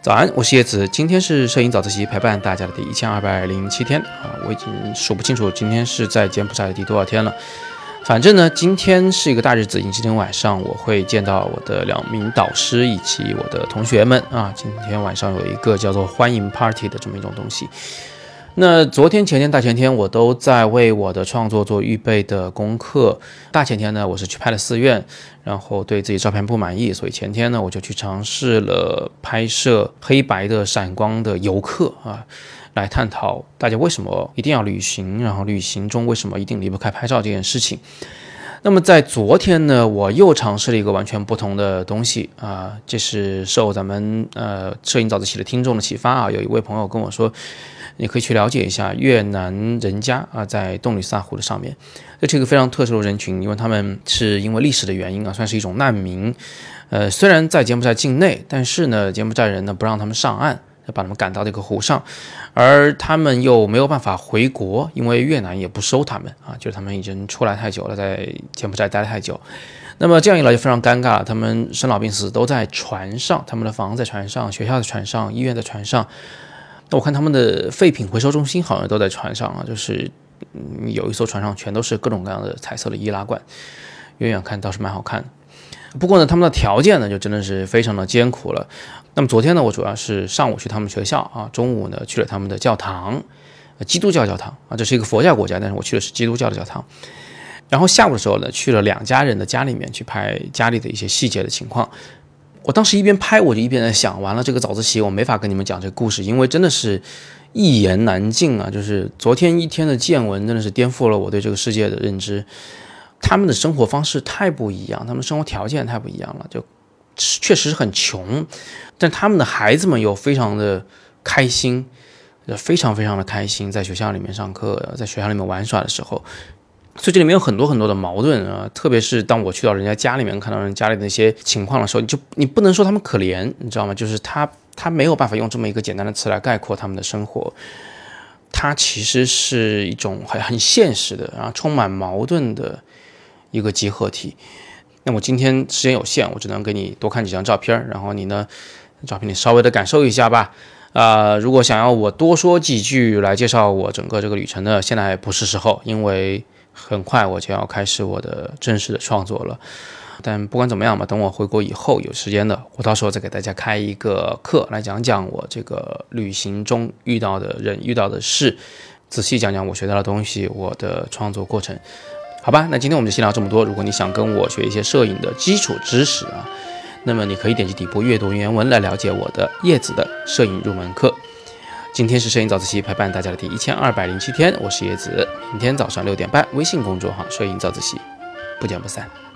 早安，我是叶子，今天是摄影早自习陪伴大家的第一千二百零七天啊，我已经数不清楚今天是在柬埔寨的第多少天了。反正呢，今天是一个大日子，因为今天晚上我会见到我的两名导师以及我的同学们啊。今天晚上有一个叫做欢迎 party 的这么一种东西。那昨天、前天、大前天，我都在为我的创作做预备的功课。大前天呢，我是去拍了寺院，然后对自己照片不满意，所以前天呢，我就去尝试了拍摄黑白的闪光的游客啊，来探讨大家为什么一定要旅行，然后旅行中为什么一定离不开拍照这件事情。那么在昨天呢，我又尝试了一个完全不同的东西啊，这是受咱们呃摄影早自习的听众的启发啊，有一位朋友跟我说。你可以去了解一下越南人家啊，在洞里萨湖的上面，这是一个非常特殊的人群，因为他们是因为历史的原因啊，算是一种难民。呃，虽然在柬埔寨境内，但是呢，柬埔寨人呢不让他们上岸，把他们赶到这个湖上，而他们又没有办法回国，因为越南也不收他们啊，就是他们已经出来太久了，在柬埔寨待了太久。那么这样一来就非常尴尬，他们生老病死都在船上，他们的房在船上，学校在船上，医院在船上。那我看他们的废品回收中心好像都在船上啊，就是有一艘船上全都是各种各样的彩色的易拉罐，远远看倒是蛮好看。不过呢，他们的条件呢就真的是非常的艰苦了。那么昨天呢，我主要是上午去他们学校啊，中午呢去了他们的教堂，基督教教堂啊，这是一个佛教国家，但是我去的是基督教的教堂。然后下午的时候呢，去了两家人的家里面去拍家里的一些细节的情况。我当时一边拍，我就一边在想，完了这个早自习我没法跟你们讲这个故事，因为真的是一言难尽啊！就是昨天一天的见闻，真的是颠覆了我对这个世界的认知。他们的生活方式太不一样，他们生活条件太不一样了，就确实是很穷，但他们的孩子们又非常的开心，非常非常的开心，在学校里面上课，在学校里面玩耍的时候。所以这里面有很多很多的矛盾啊，特别是当我去到人家家里面，看到人家里的一些情况的时候，你就你不能说他们可怜，你知道吗？就是他他没有办法用这么一个简单的词来概括他们的生活，它其实是一种很很现实的，然后充满矛盾的一个集合体。那我今天时间有限，我只能给你多看几张照片，然后你呢，照片你稍微的感受一下吧。啊，如果想要我多说几句来介绍我整个这个旅程呢，现在不是时候，因为。很快我就要开始我的正式的创作了，但不管怎么样吧，等我回国以后有时间的，我到时候再给大家开一个课来讲讲我这个旅行中遇到的人、遇到的事，仔细讲讲我学到的东西，我的创作过程，好吧？那今天我们就先聊这么多。如果你想跟我学一些摄影的基础知识啊，那么你可以点击底部阅读原文来了解我的叶子的摄影入门课。今天是摄影早自习陪伴大家的第一千二百零七天，我是叶子。明天早上六点半，微信公众号“摄影早自习”，不见不散。